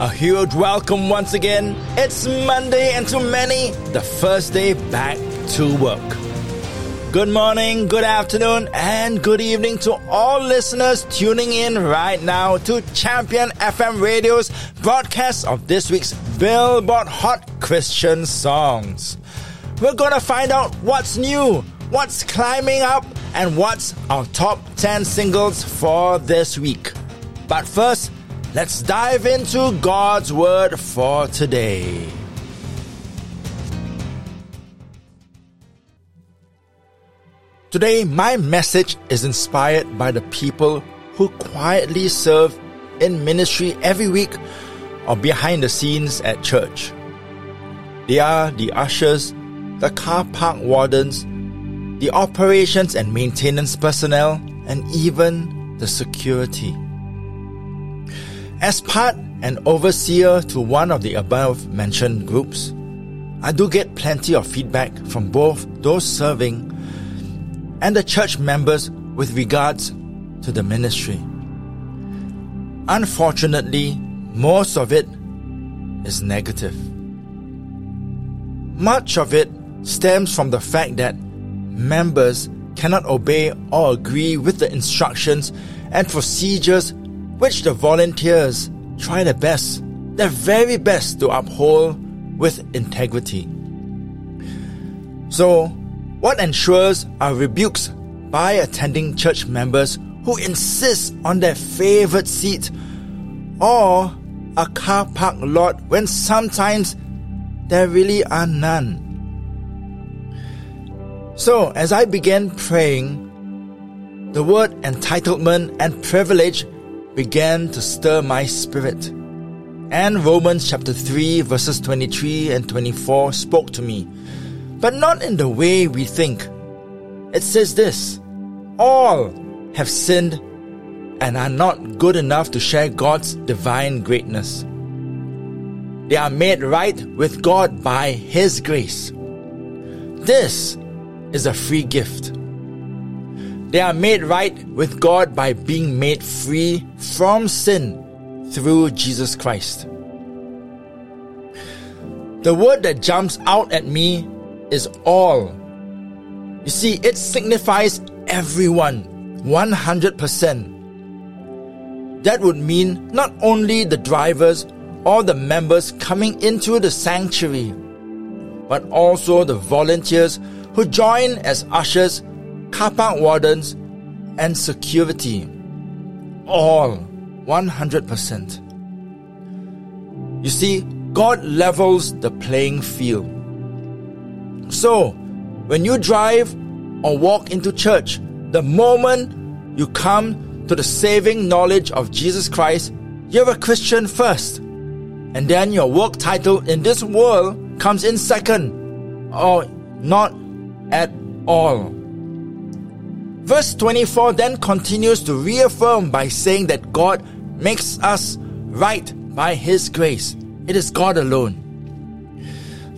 A huge welcome once again. It's Monday, and to many, the first day back to work. Good morning, good afternoon, and good evening to all listeners tuning in right now to Champion FM Radio's broadcast of this week's Billboard Hot Christian Songs. We're gonna find out what's new, what's climbing up, and what's our top 10 singles for this week. But first, let's dive into God's Word for today. Today, my message is inspired by the people who quietly serve in ministry every week or behind the scenes at church. They are the ushers, the car park wardens, the operations and maintenance personnel, and even the security. As part and overseer to one of the above mentioned groups, I do get plenty of feedback from both those serving and the church members with regards to the ministry. Unfortunately, most of it is negative. Much of it stems from the fact that members cannot obey or agree with the instructions and procedures which the volunteers try their best, their very best to uphold with integrity. So, what ensures are rebukes by attending church members who insist on their favorite seat or a car park lot when sometimes there really are none. So, as I began praying, the word entitlement and privilege began to stir my spirit. And Romans chapter 3 verses 23 and 24 spoke to me but not in the way we think. It says this All have sinned and are not good enough to share God's divine greatness. They are made right with God by His grace. This is a free gift. They are made right with God by being made free from sin through Jesus Christ. The word that jumps out at me is all. You see, it signifies everyone, 100%. That would mean not only the drivers or the members coming into the sanctuary, but also the volunteers who join as ushers, car park wardens, and security. All 100%. You see, God levels the playing field. So, when you drive or walk into church, the moment you come to the saving knowledge of Jesus Christ, you're a Christian first. And then your work title in this world comes in second, or not at all. Verse 24 then continues to reaffirm by saying that God makes us right by His grace. It is God alone.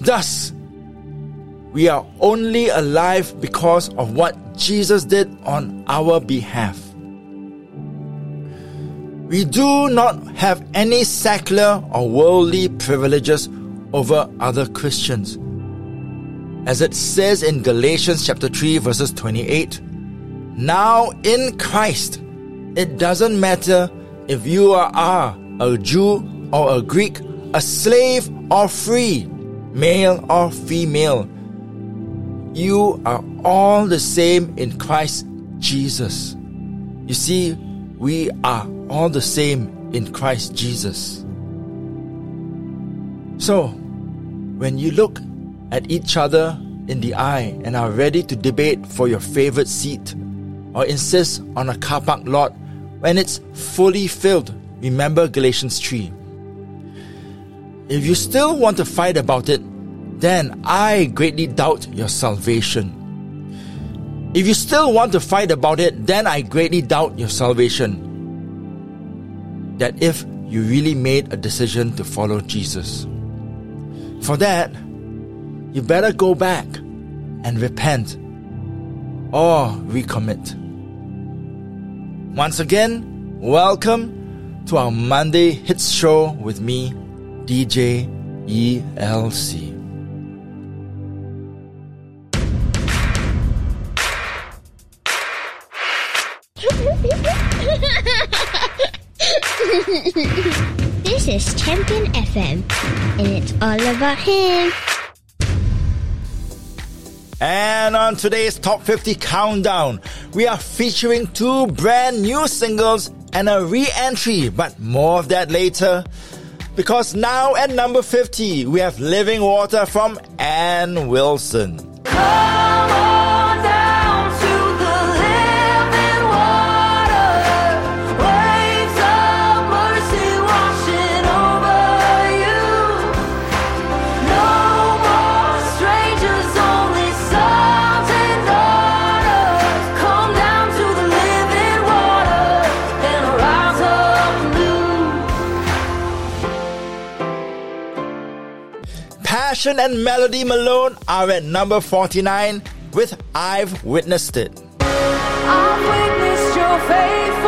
Thus, we are only alive because of what Jesus did on our behalf. We do not have any secular or worldly privileges over other Christians. As it says in Galatians chapter 3 verses 28, now in Christ, it doesn't matter if you are a Jew or a Greek, a slave or free, male or female you are all the same in Christ Jesus. You see, we are all the same in Christ Jesus. So, when you look at each other in the eye and are ready to debate for your favorite seat or insist on a car park lot when it's fully filled, remember Galatians 3. If you still want to fight about it, then I greatly doubt your salvation. If you still want to fight about it, then I greatly doubt your salvation. That if you really made a decision to follow Jesus. For that, you better go back and repent or recommit. Once again, welcome to our Monday Hits Show with me, DJ ELC. this is Champion FM, and it's all about him. And on today's Top 50 Countdown, we are featuring two brand new singles and a re entry, but more of that later. Because now at number 50, we have Living Water from Anne Wilson. Passion and Melodie Malone are at number 49 with I've Witnessed It. I've witnessed your faithfulness.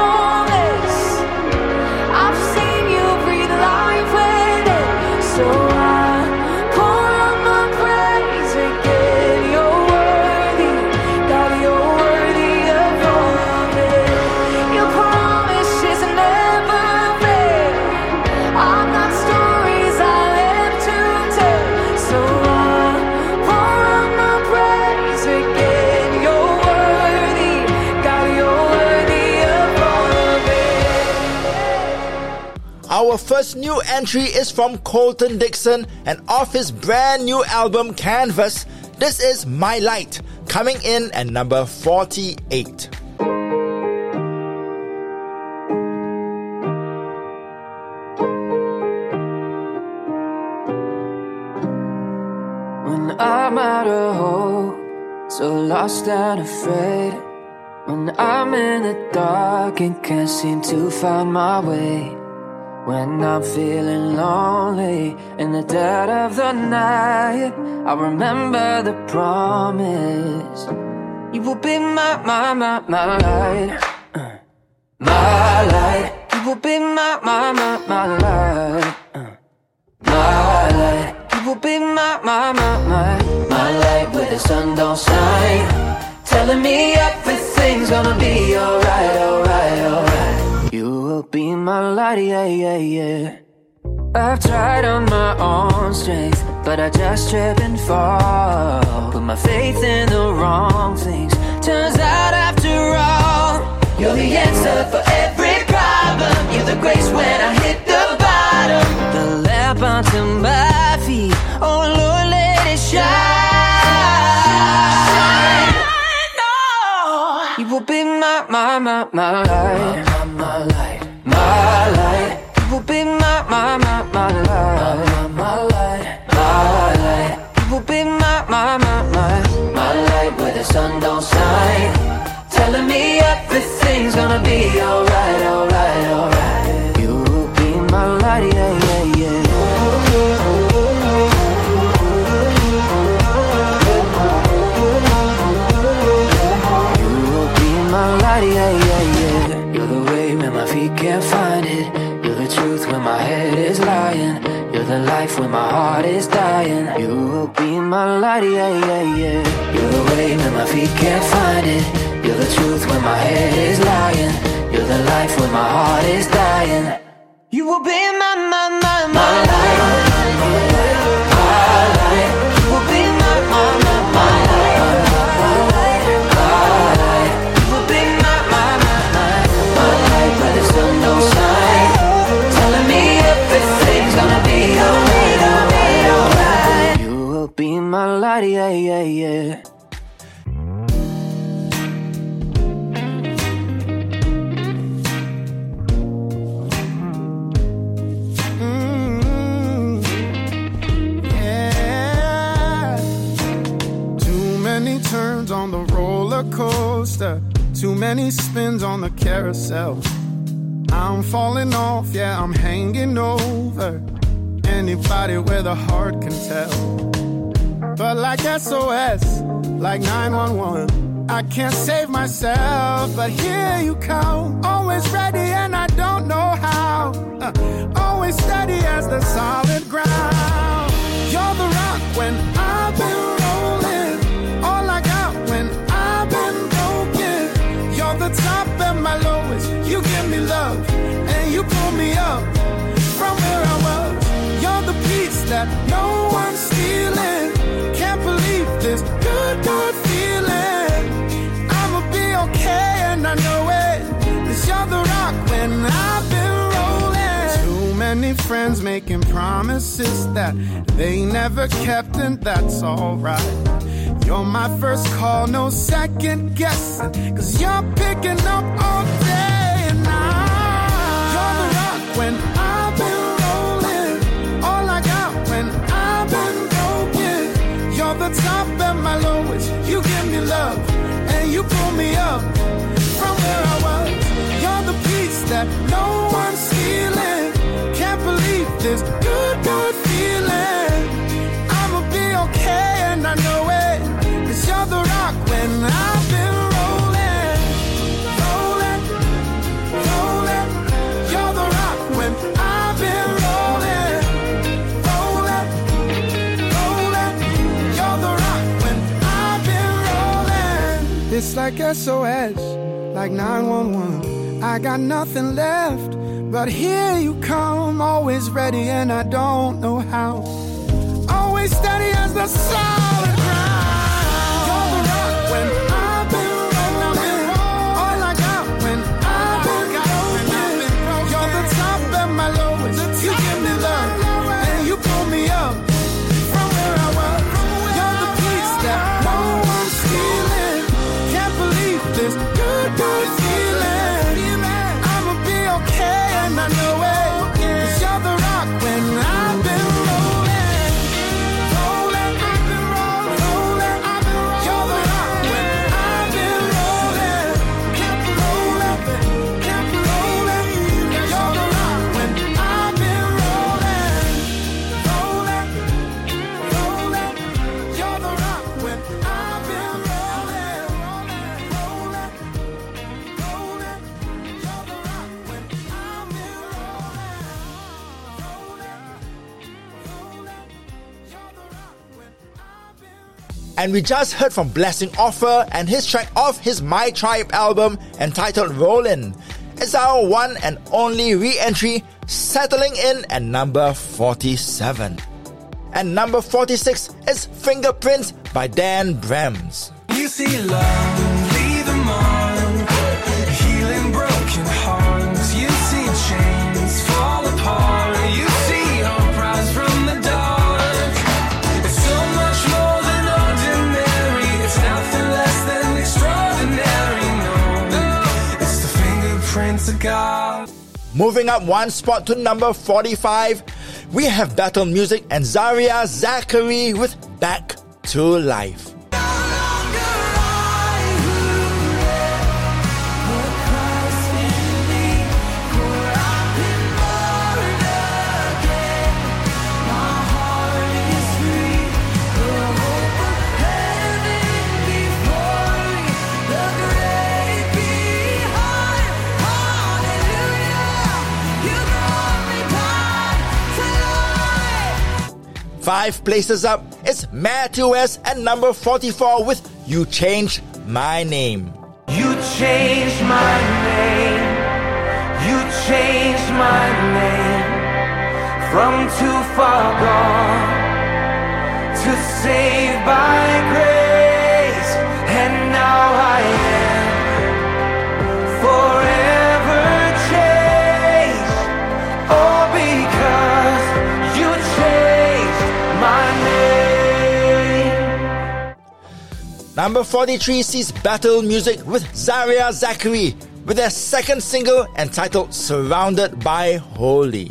Our first new entry is from Colton Dixon and off his brand new album Canvas. This is My Light, coming in at number 48. When I'm out of hope, so lost and afraid. When I'm in the dark and can't seem to find my way. When I'm feeling lonely in the dead of the night, I remember the promise. You will be my, my, my, my light. Uh, my light. You will be my, my, my, my light. Uh, my light. You will be my, my, my, my, my light where the sun don't shine. Telling me everything's gonna be alright, alright, alright. You will be my light, yeah, yeah, yeah. I've tried on my own strength, but I just trip and fall. Put my faith in the wrong things. Turns out after all, you're the answer for every problem. You're the grace when I hit the bottom. The lamp unto my feet. Oh Lord, let it shine. Oh. You will be my, my, my, my light my light, my light. You will be my, my, my, my light, my light, my light. You will be my, my, my, my, my light where the sun don't shine. Telling me everything's gonna be alright, alright, alright. You will be my light, yeah, yeah, can't find it. You're the truth when my head is lying. You're the life when my heart is dying. You will be my light, yeah, yeah, yeah. You're the way when my feet can't find it. You're the truth when my head is lying. You're the life when my heart is dying. You will be my, my, my, my light. A heart can tell. But like SOS, like 911, I can't save myself, but here you come. Always ready, and I don't know how. Uh, always steady as the solid ground. You're the rock when I've been rolling. All I got when I've been broken. You're the top and my lowest. You give me love, and you pull me up that no one's stealing. Can't believe this good, good feeling. I'ma be okay, and I know it. Cause you're the rock when I've been rolling. Too many friends making promises that they never kept, and that's alright. You're my first call, no second guessing. Cause you're picking up all day and night. You're the rock when I've You're the top and my lowest. You give me love and you pull me up from where I like SOS, like 911. I got nothing left, but here you come, always ready, and I don't know how. Always steady as the solid And we just heard from Blessing Offor and his track off his My Tribe album entitled Rollin'. It's our one and only re entry, settling in at number 47. And number 46 is Fingerprints by Dan Brems. You see love, Moving up one spot to number 45, we have Bethel Music and Zahriya Zachary with Back to Life. Five places up, it's Matthew West at number 44 with You Changed My Name. You changed my name. You changed my name from too far gone to saved by grace, and now I am forever Number 43 sees Bethel Music with Zahriya Zachary with their second single entitled Surrounded by Holy.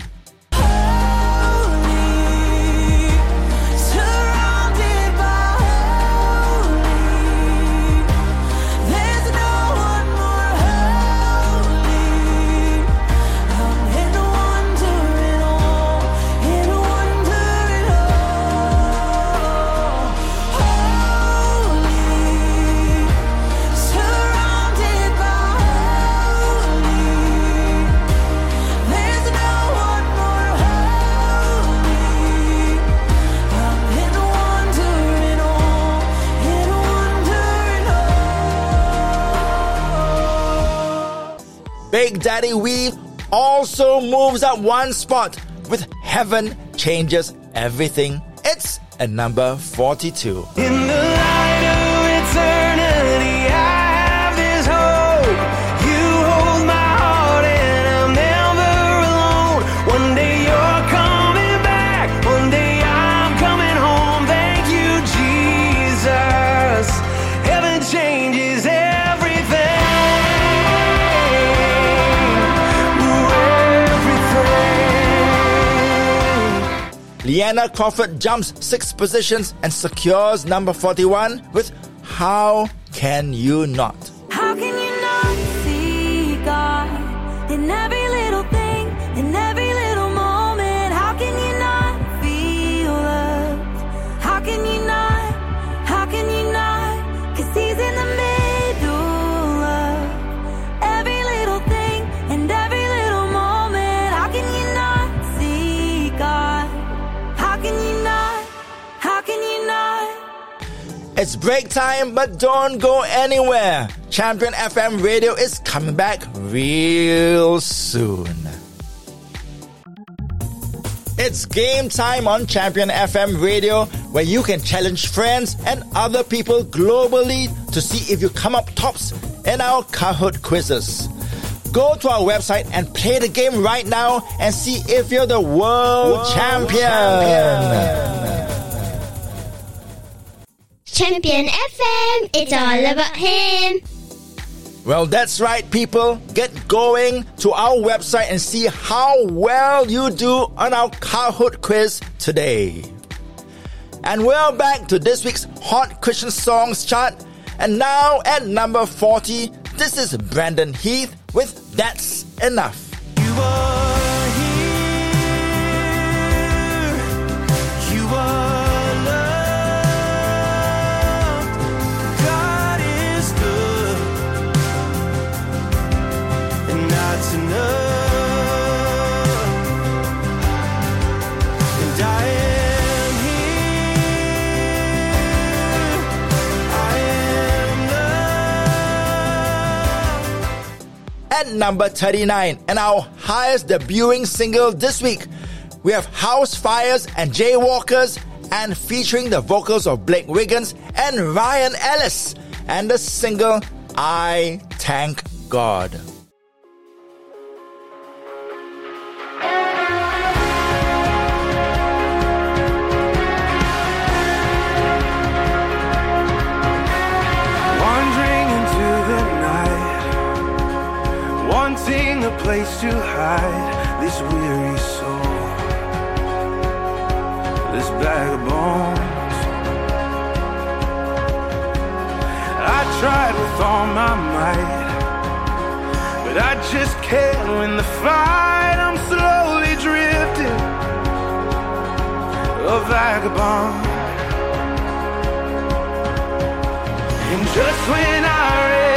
Big Daddy Weave also moves up one spot with Heaven Changes Everything. It's at number 42. Leanna Crawford jumps six positions and secures number 41 with How Can You Not? It's break time, but don't go anywhere. Champion FM radio is coming back real soon. It's game time on Champion FM radio where you can challenge friends and other people globally to see if you come up tops in our Kahoot quizzes. Go to our website and play the game right now and see if you're the world, champion. Champion FM, it's all about him. Well, that's right, people. Get going to our website and see how well you do on our Kahoot quiz today. And we're back to this week's Hot Christian Songs chart. And now at number 40, this is Brandon Heath with That's Enough. At number 39, and our highest debuting single this week, we have House Fires and Jaywalkers, and featuring the vocals of Blake Wiggins and Ryan Ellis, and the single I Thank God. Wanting a place to hide this weary soul, this bag of bones. I tried with all my might, but I just can't win the fight. I'm slowly drifting, a vagabond. And just when I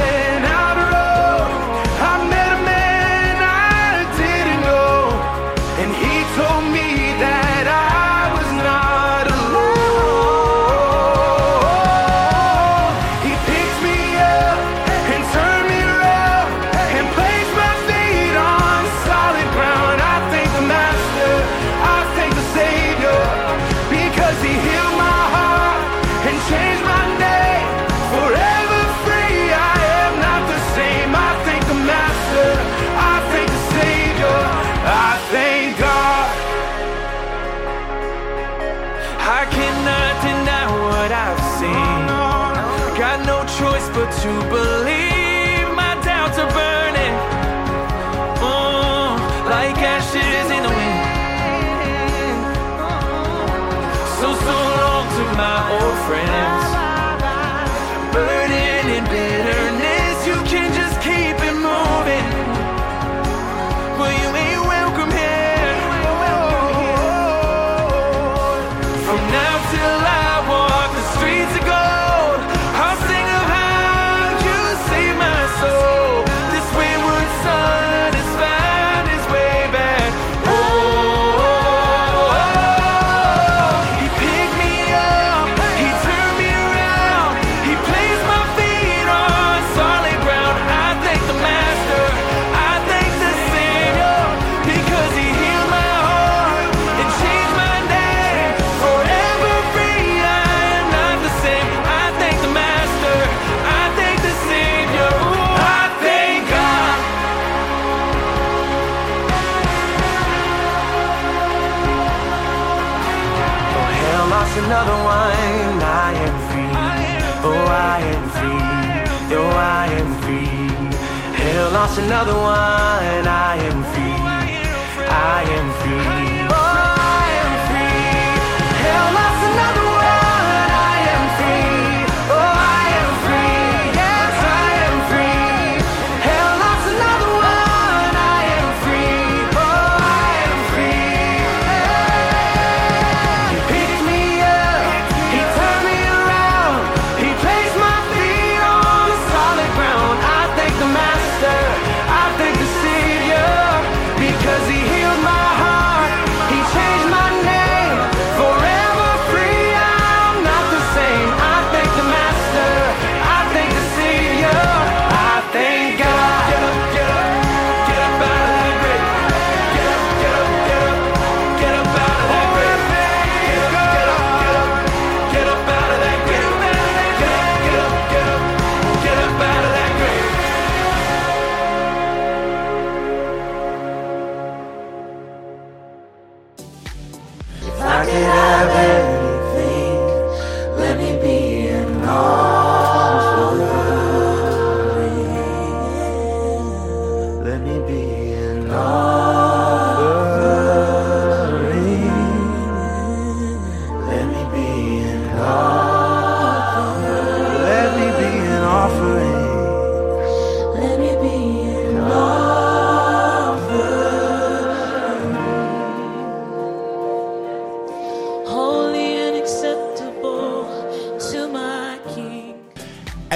Lost another one. I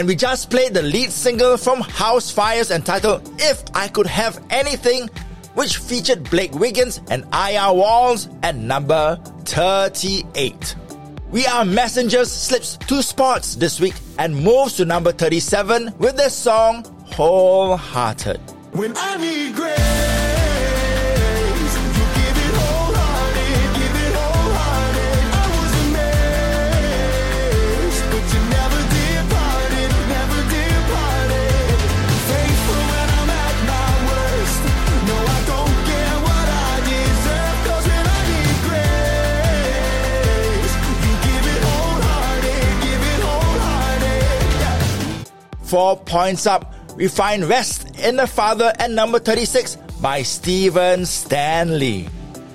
we just played the lead single from House Fires entitled If I Could Have Anything, which featured Blake Wiggins and IR Walls at number 38. We Are Messengers slips two spots this week and moves to number 37 with their song Wholehearted. When I need grace, Four points up, we find Rest in the Father at number 36 by Stephen Stanley.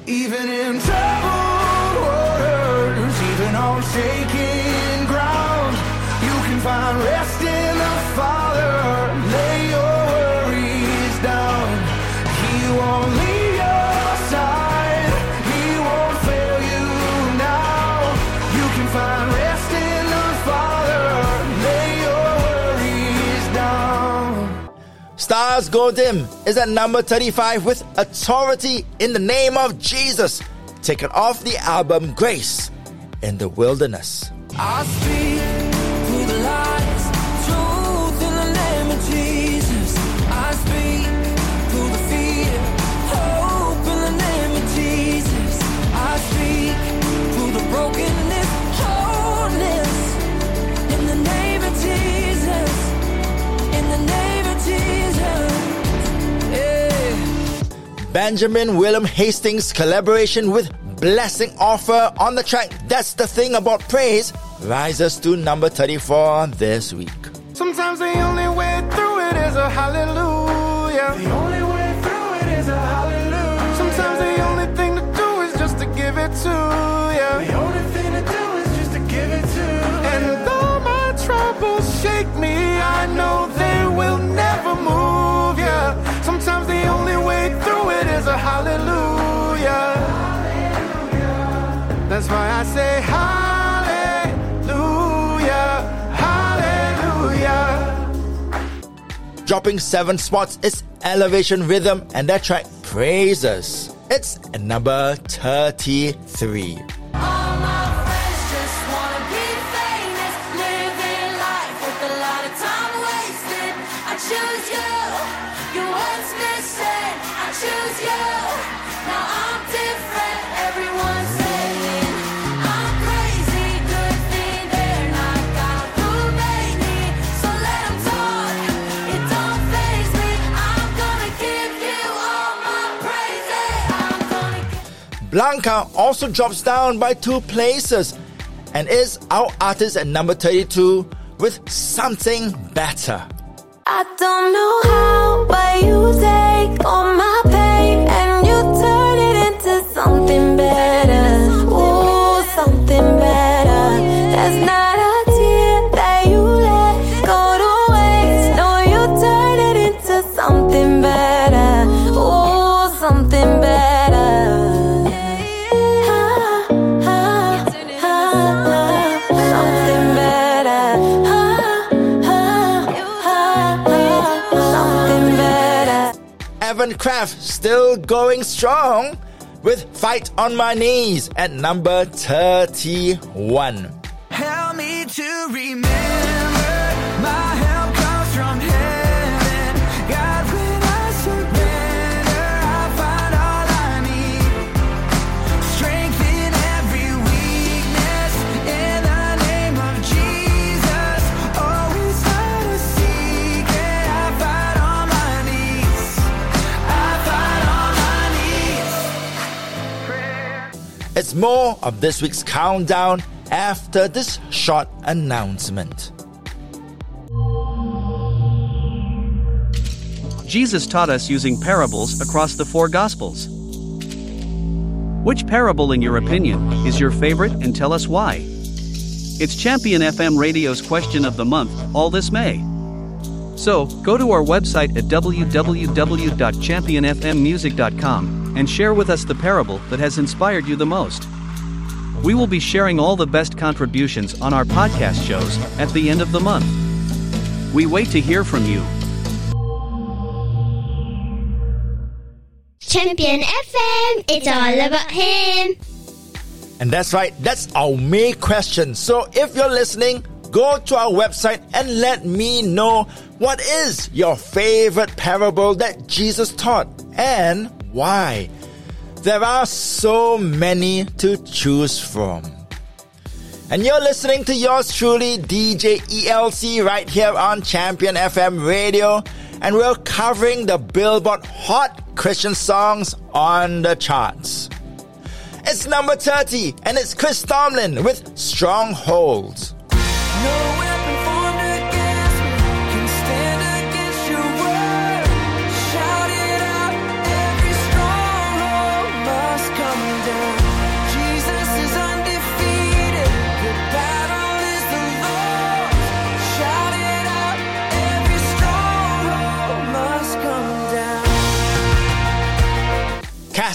Even in troubled waters, even on shaking ground, you can find rest in Stars Go Dim is at number 35 with Authority in the Name of Jesus, taken off the album Grace in the Wilderness. Benjamin William Hastings' collaboration with Blessing Offor on the track That's the Thing About Praise rises to number 34 this week. Sometimes the only way through it is a hallelujah. The only way through it is a hallelujah. Sometimes the only thing to do is just to give it to you. The only thing to do is just to give it to you. And though my troubles shake me, I know That's why I say hallelujah, hallelujah. Dropping seven spots is Elevation Rhythm and their track Praises. It's number 33. Blanca also drops down by two places and is our artist at number 32 with Something Better. I don't know how, but you take all my pain and you turn it into something better. Kraft still going strong with Fight on My Knees at number 31. Help me to remember It's more of this week's countdown after this short announcement. Jesus taught us using parables across the four Gospels. Which parable, in your opinion, is your favorite and tell us why? It's Champion FM Radio's question of the month, all this May. So, go to our website at www.championfmmusic.com and share with us the parable that has inspired you the most. We will be sharing all the best contributions on our podcast shows at the end of the month. We wait to hear from you. Champion FM, it's all about him. And that's right, that's our May question. So if you're listening, go to our website and let me know what is your favorite parable that Jesus taught and why. There are so many to choose from. And you're listening to yours truly, DJ ELC, right here on Champion FM Radio. And we're covering the Billboard Hot Christian Songs on the charts. It's number 30, and it's Chris Tomlin with Strongholds.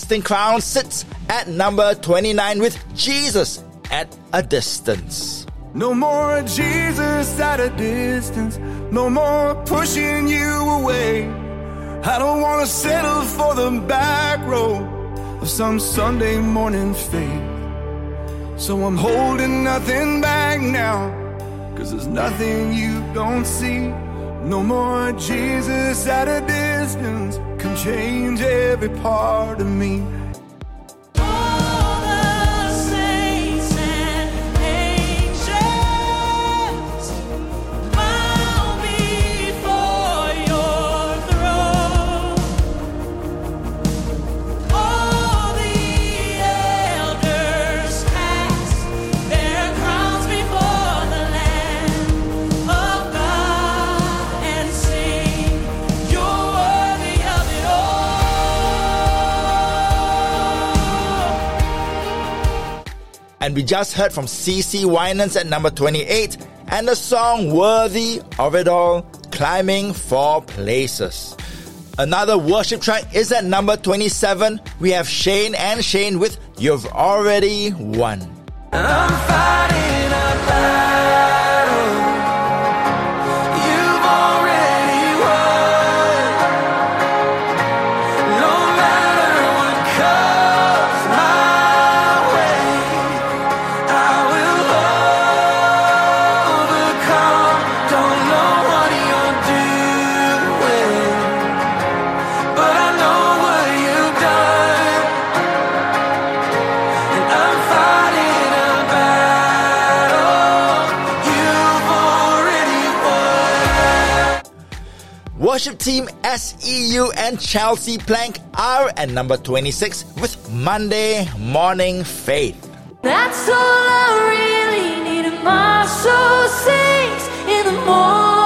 Casting Crowns sits at number 29 with Jesus at a distance. No more Jesus at a distance. No more pushing you away. I don't want to settle for the back row of some Sunday morning faith. So I'm holding nothing back now. Cause there's nothing you don't see. No more Jesus at a distance. Can change every part of me. And we just heard from CeCe Winans at number 28 and the song Worthy of It All, Climbing Four Places. Another worship track is at number 27. We have Shane and Shane with You've Already Won. Worship team SEU and Chelsea Plank are at number 26 with Monday Morning Faith. That's all I really my soul sings in the morning.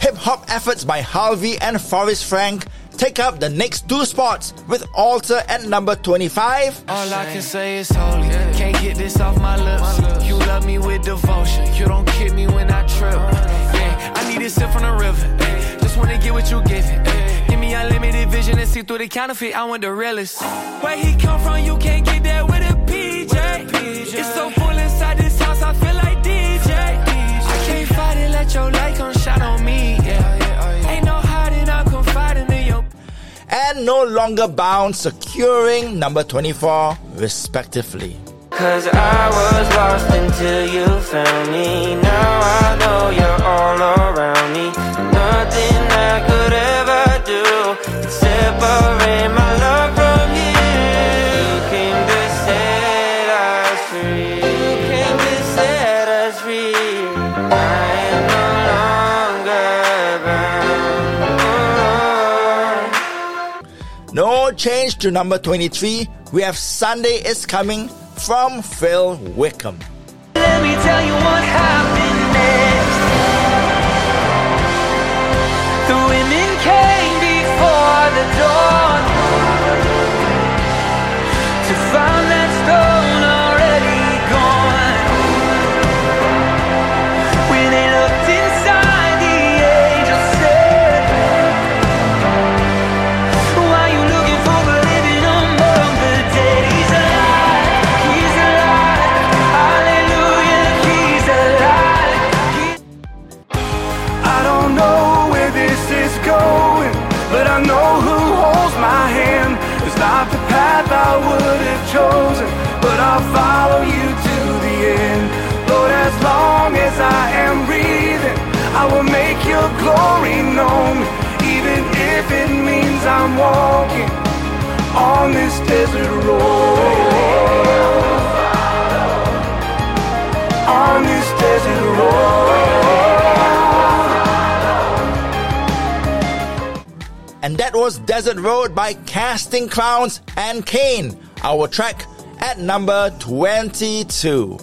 Hip hop efforts by Hulvey and Forrest Frank take up the next two spots with Altar at number 25 All I can say is holy. Can't get this off my lips. You love me with devotion. You don't kick me when I trip. Yeah, I need a sip from the river. Just wanna get what you giving. eh. Give me unlimited vision and see through the counterfeit. I want the realest. Where he come from, you can't get that with a PJ. It's so full inside this house, I feel like DJ. I can't fight it, let your light come shine on me. Yeah, ain't no hiding, I'm confiding in your. and No Longer Bound securing number 24 respectively. Cause I was lost until you found me. Now I know you're all around me. Nothing I could ever change to number 23. We have Sunday is Coming from Phil Wickham. Let me tell you what happened next. The women came before the dawn walking on this desert road. On this desert road. And that was Desert Road by Casting Crowns and Cain, our track at number 22.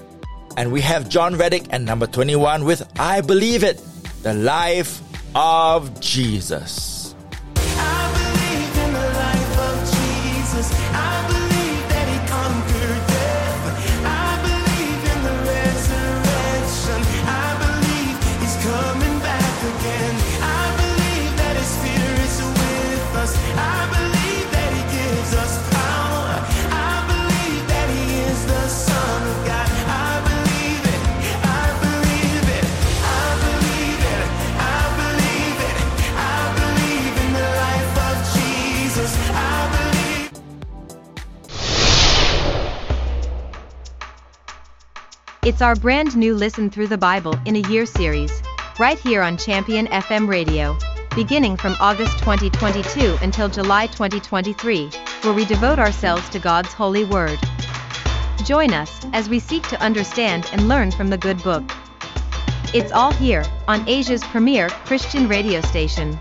And we have Jon Reddick at number 21 with I Believe It, the life of Jesus. It's our brand new Listen Through the Bible in a Year series, right here on Champion FM Radio, beginning from August 2022 until July 2023, where we devote ourselves to God's holy word. Join us as we seek to understand and learn from the good book. It's all here on Asia's premier Christian radio station.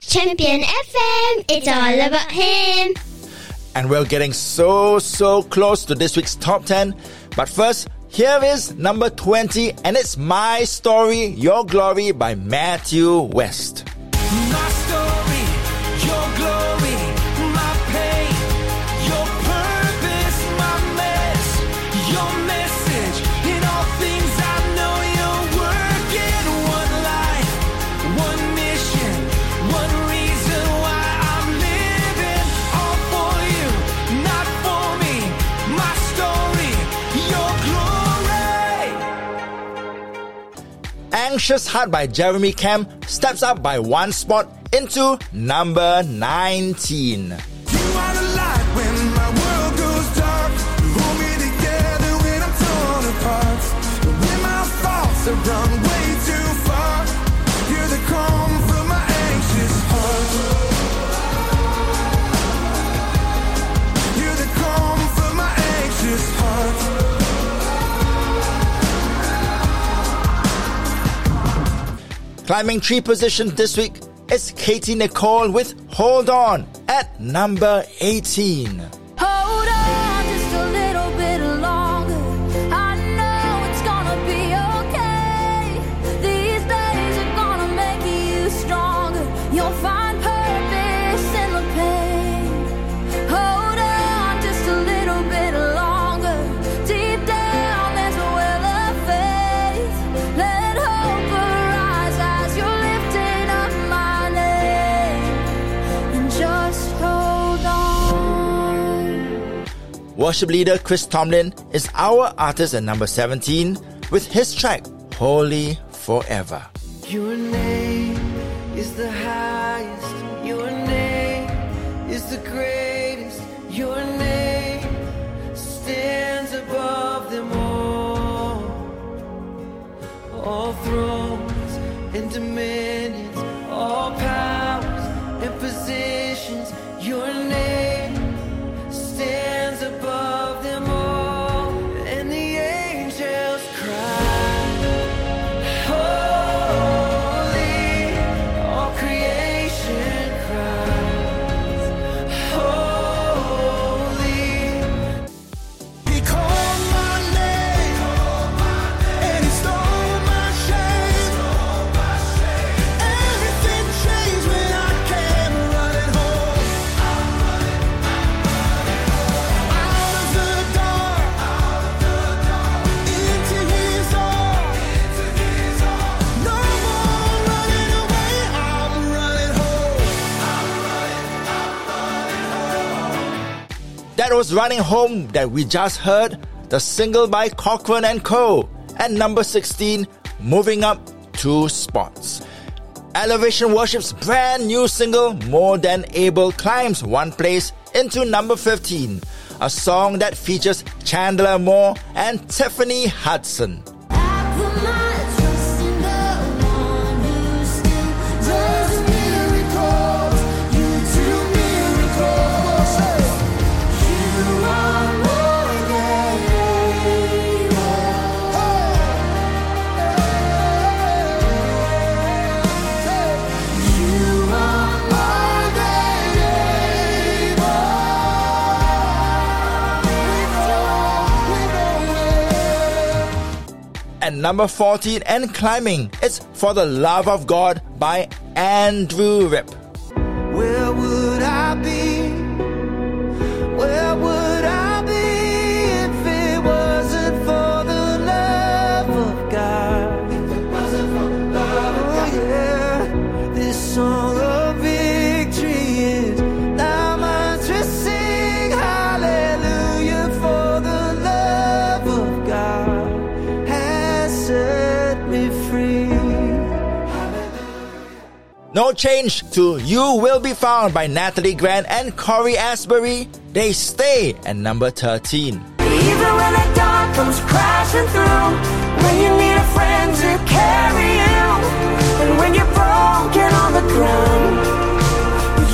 Champion FM, it's all about him. And we're getting so, so close to this week's top 10. But first, here is number 20, and it's My Story, Your Glory by Matthew West. My Anxious Heart by Jeremy Camp steps up by one spot into number 19. Climbing three positions this week is Katy Nichole with Hold On at number 18. Hold on Worship leader Chris Tomlin is our artist at number 17 with his track Holy Forever. Your name is the highest. Your name is the greatest. Your name stands above them all. All thrones and dominions, all powers and positions. Your name stands above Was Running Home that we just heard, the single by Cochren and Co. At number 16, moving up two spots. Elevation Worship's brand new single, More Than Able, climbs one place into number 15, a song that features Chandler Moore and Tiffany Hudson. Number 14 and climbing, it's For the Love of God by Andrew Ripp. Where would I be? No change to You Will Be Found by Natalie Grant and Cory Asbury. They stay at number 13. Even when the dark comes crashing through, when you need a friend to carry you, and when you're broken on the ground,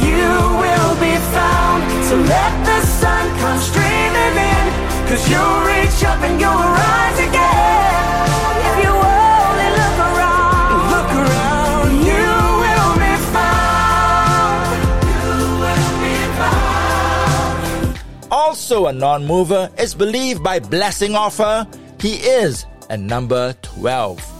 you will be found. So let the sun come streaming in, cause you'll reach up and you'll rise again. Also a non-mover is believed by Blessing Offor. He is at number 12.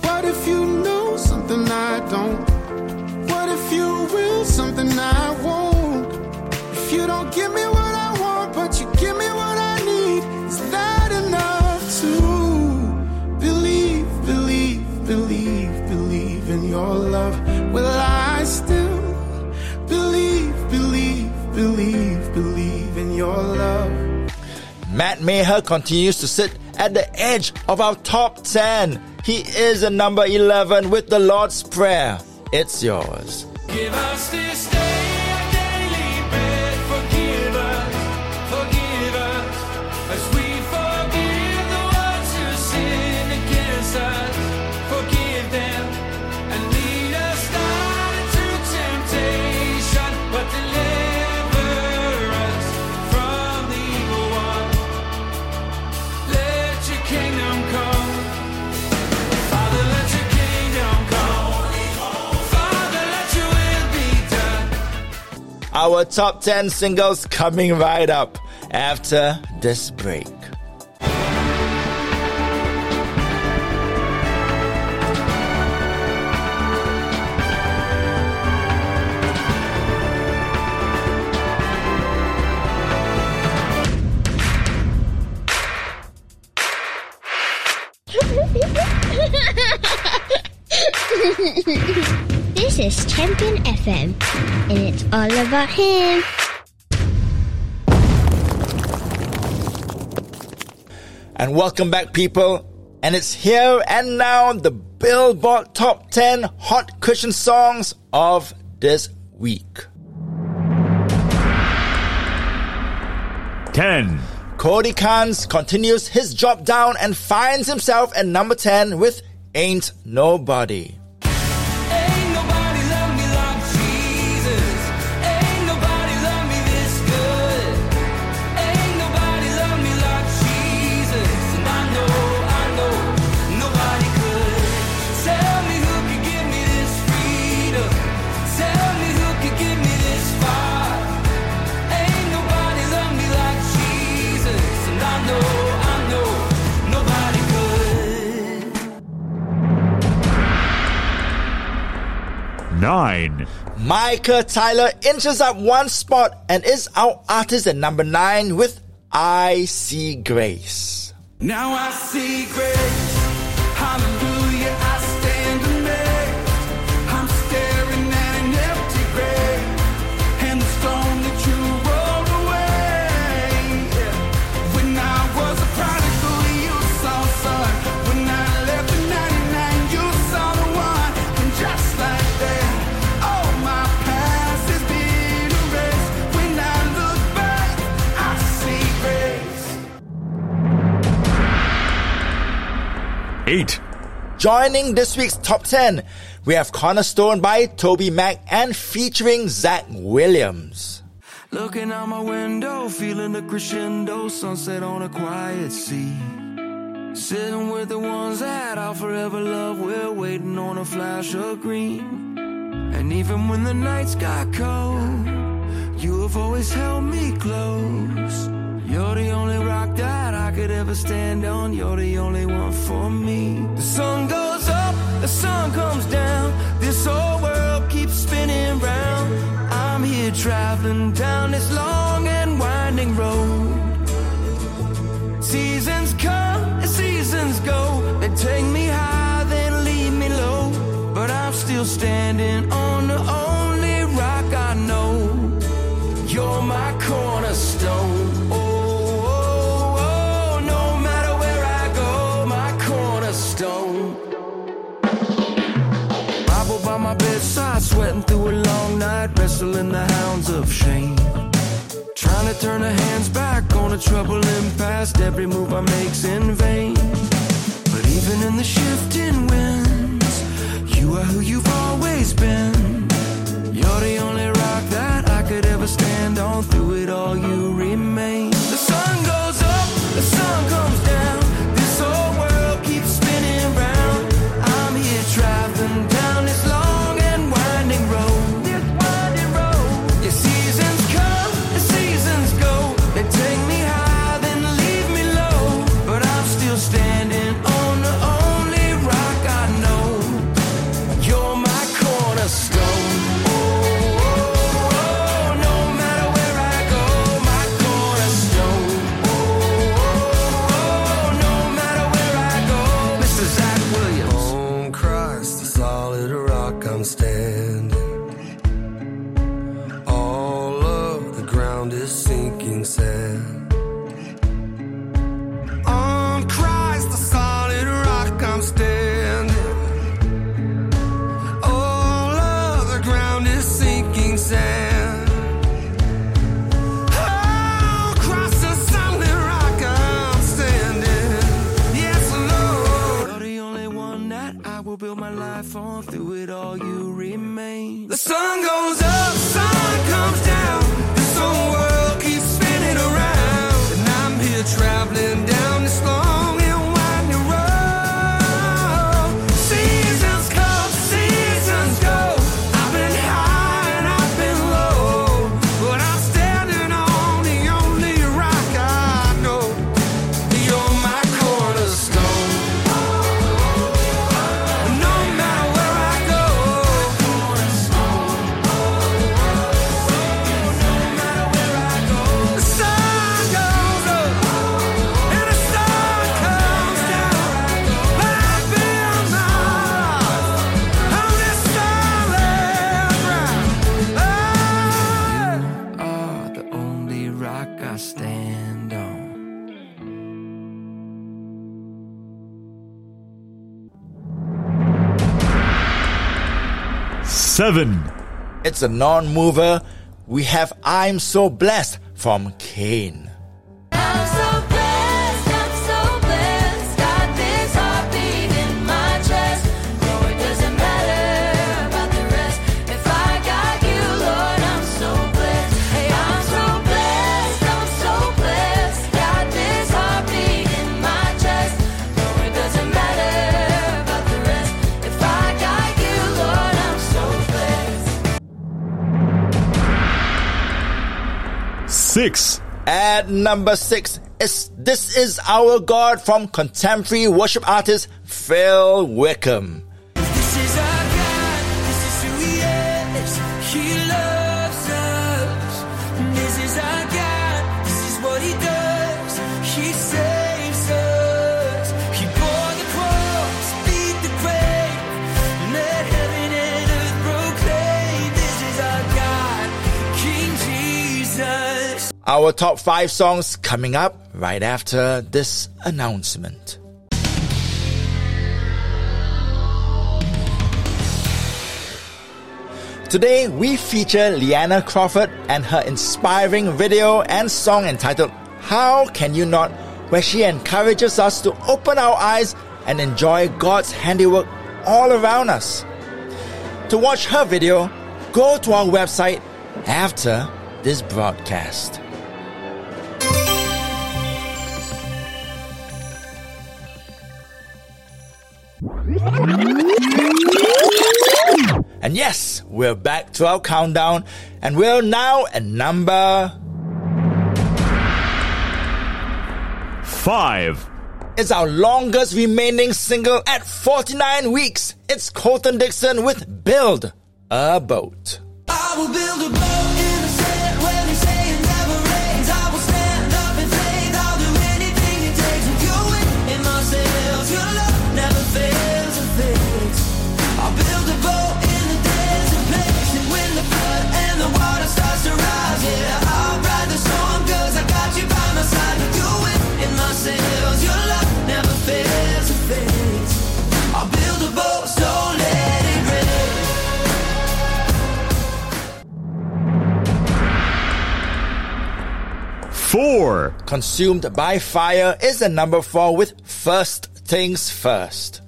Matt Maher continues to sit at the edge of our top 10. He is a number 11 with the Lord's Prayer. It's yours. Our top 10 singles coming right up after this break. This Champion FM, and it's all about him. And welcome back, people. And it's here and now the Billboard Top 10 Hot Christian Songs of this week. 10. Cody Carnes continues his drop down and finds himself at number 10 with Ain't Nobody. 9. Micah Tyler inches up one spot and is our artist at number 9 with I See Grace. Now I see grace. 8. Joining this week's top 10, we have Cornerstone by TobyMac and featuring Zach Williams. Looking out my window, feeling the crescendo, sunset on a quiet sea. Sitting with the ones that I'll forever love, we're waiting on a flash of green. And even when the nights got cold, you have always held me close. You're the only rock that I could ever stand on, you're the only one for me. The sun goes up, the sun comes down, this whole world keeps spinning round. I'm here traveling down this long and winding road. Sweating through a long night, wrestling the hounds of shame. Trying to turn the hands back on a troubling past. Every move I make's in vain. But even in the shifting winds, you are who you've always been. You're the only rock that I could ever stand on. Through it all, you remain. Will build my life on. Through it all, you remain. The sun goes up, sun comes down. This whole world keeps spinning around. And I'm here traveling down this long 7. It's a non mover. We have I'm So Blessed from Cain. 6. At number six is This Is Our God from contemporary worship artist Phil Wickham. This is our God, this is who He is. He loves Our top five songs coming up right after this announcement. Today, we feature Leanna Crawford and her inspiring video and song entitled How Can You Not, where she encourages us to open our eyes and enjoy God's handiwork all around us. To watch her video, go to our website after this broadcast. And yes, we're back to our countdown, and we're now at number 5. It's our longest remaining single at 49 weeks. It's Colton Dixon with Build a Boat. 4. Consumed by Fire is the number four with First Things. First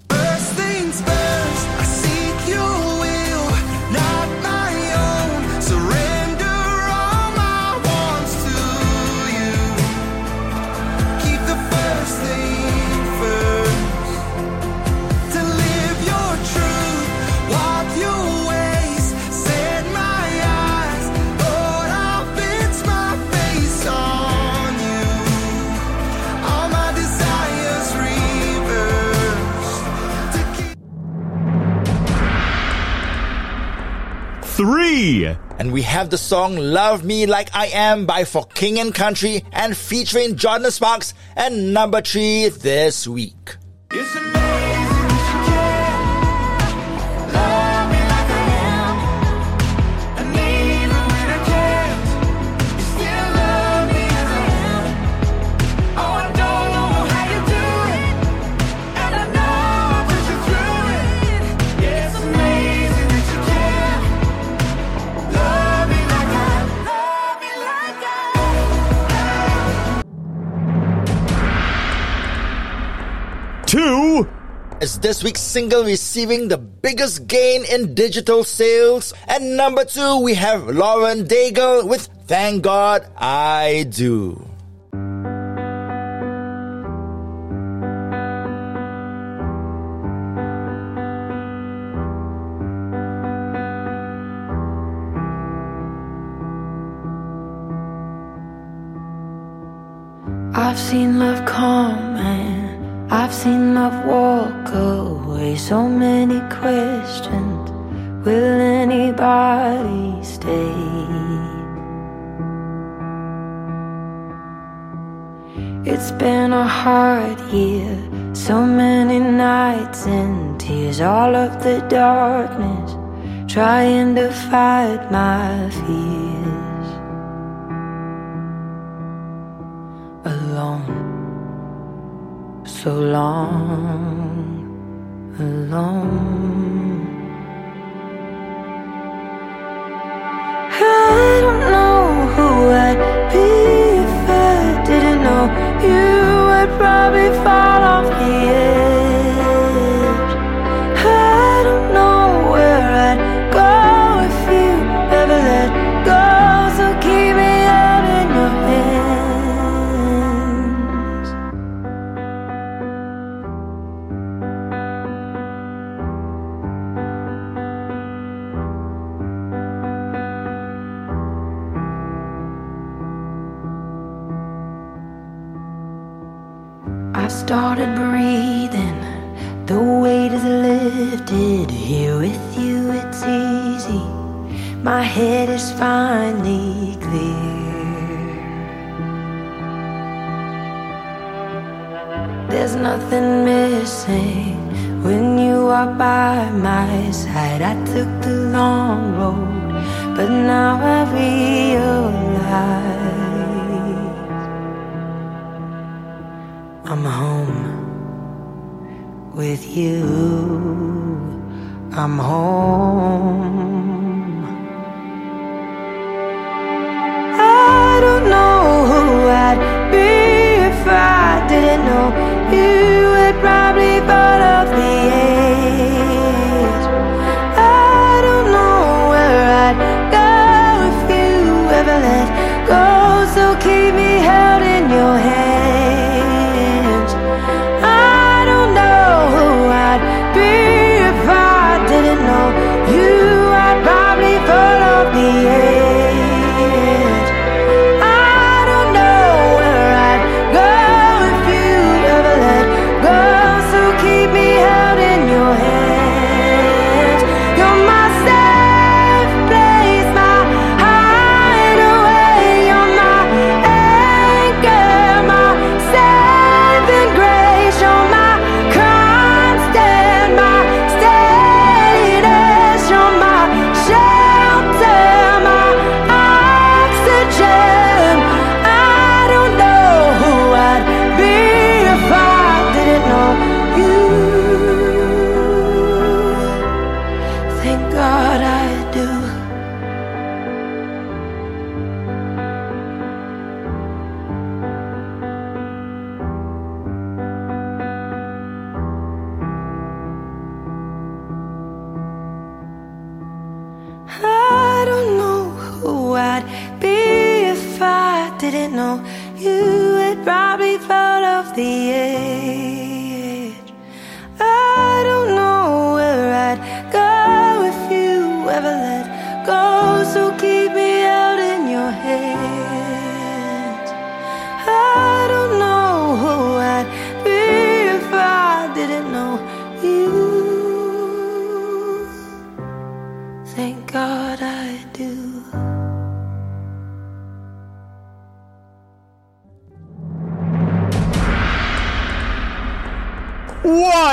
3. And we have the song Love Me Like I Am by For King and Country and featuring Jordin Sparks and number three this week. Is this week's single receiving the biggest gain in digital sales? At number two, we have Lauren Daigle with Thank God I Do. I've seen love come and I've seen love walk away. So many questions. Will anybody stay? It's been a hard year. So many nights and tears. All of the darkness. Trying to fight my fears. so long alone. I don't know who I'd be if I didn't know you. I'd probably fall off the edge. Started breathing. The weight is lifted. Here with you, it's easy. My head is finally clear. There's nothing missing when you are by my side. I took the long road, but now I realize. I'm home with you. I'm home. I don't know who I'd be if I didn't know you would probably fall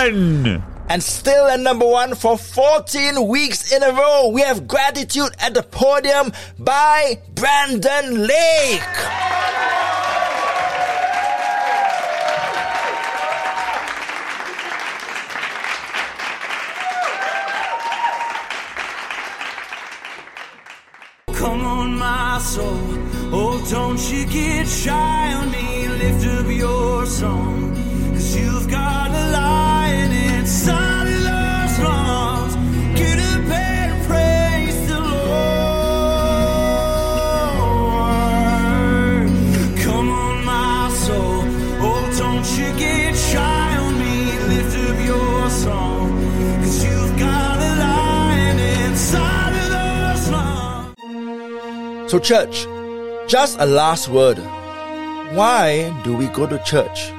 One! And still at number one for 14 weeks in a row, we have Gratitude at the Podium by Brandon Lake. Come on, my soul. Oh, don't you get shy on me. Lift up your song. Cause you've got So, church, just a last word. Why do we go to church?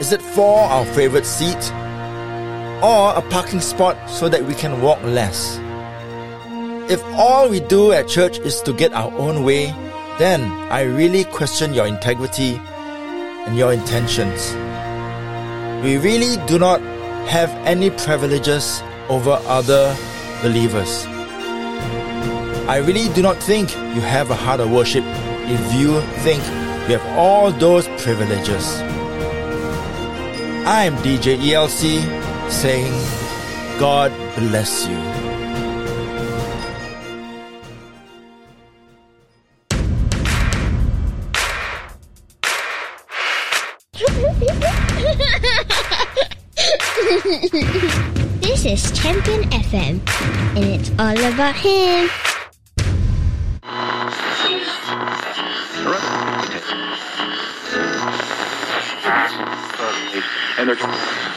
Is it for our favorite seat? Or a parking spot so that we can walk less? If all we do at church is to get our own way, then I really question your integrity and your intentions. We really do not have any privileges over other believers. I really do not think you have a heart of worship if you think you have all those privileges. I'm DJ ELC saying, God bless you. this is Champion FM, and it's all about him. Energy.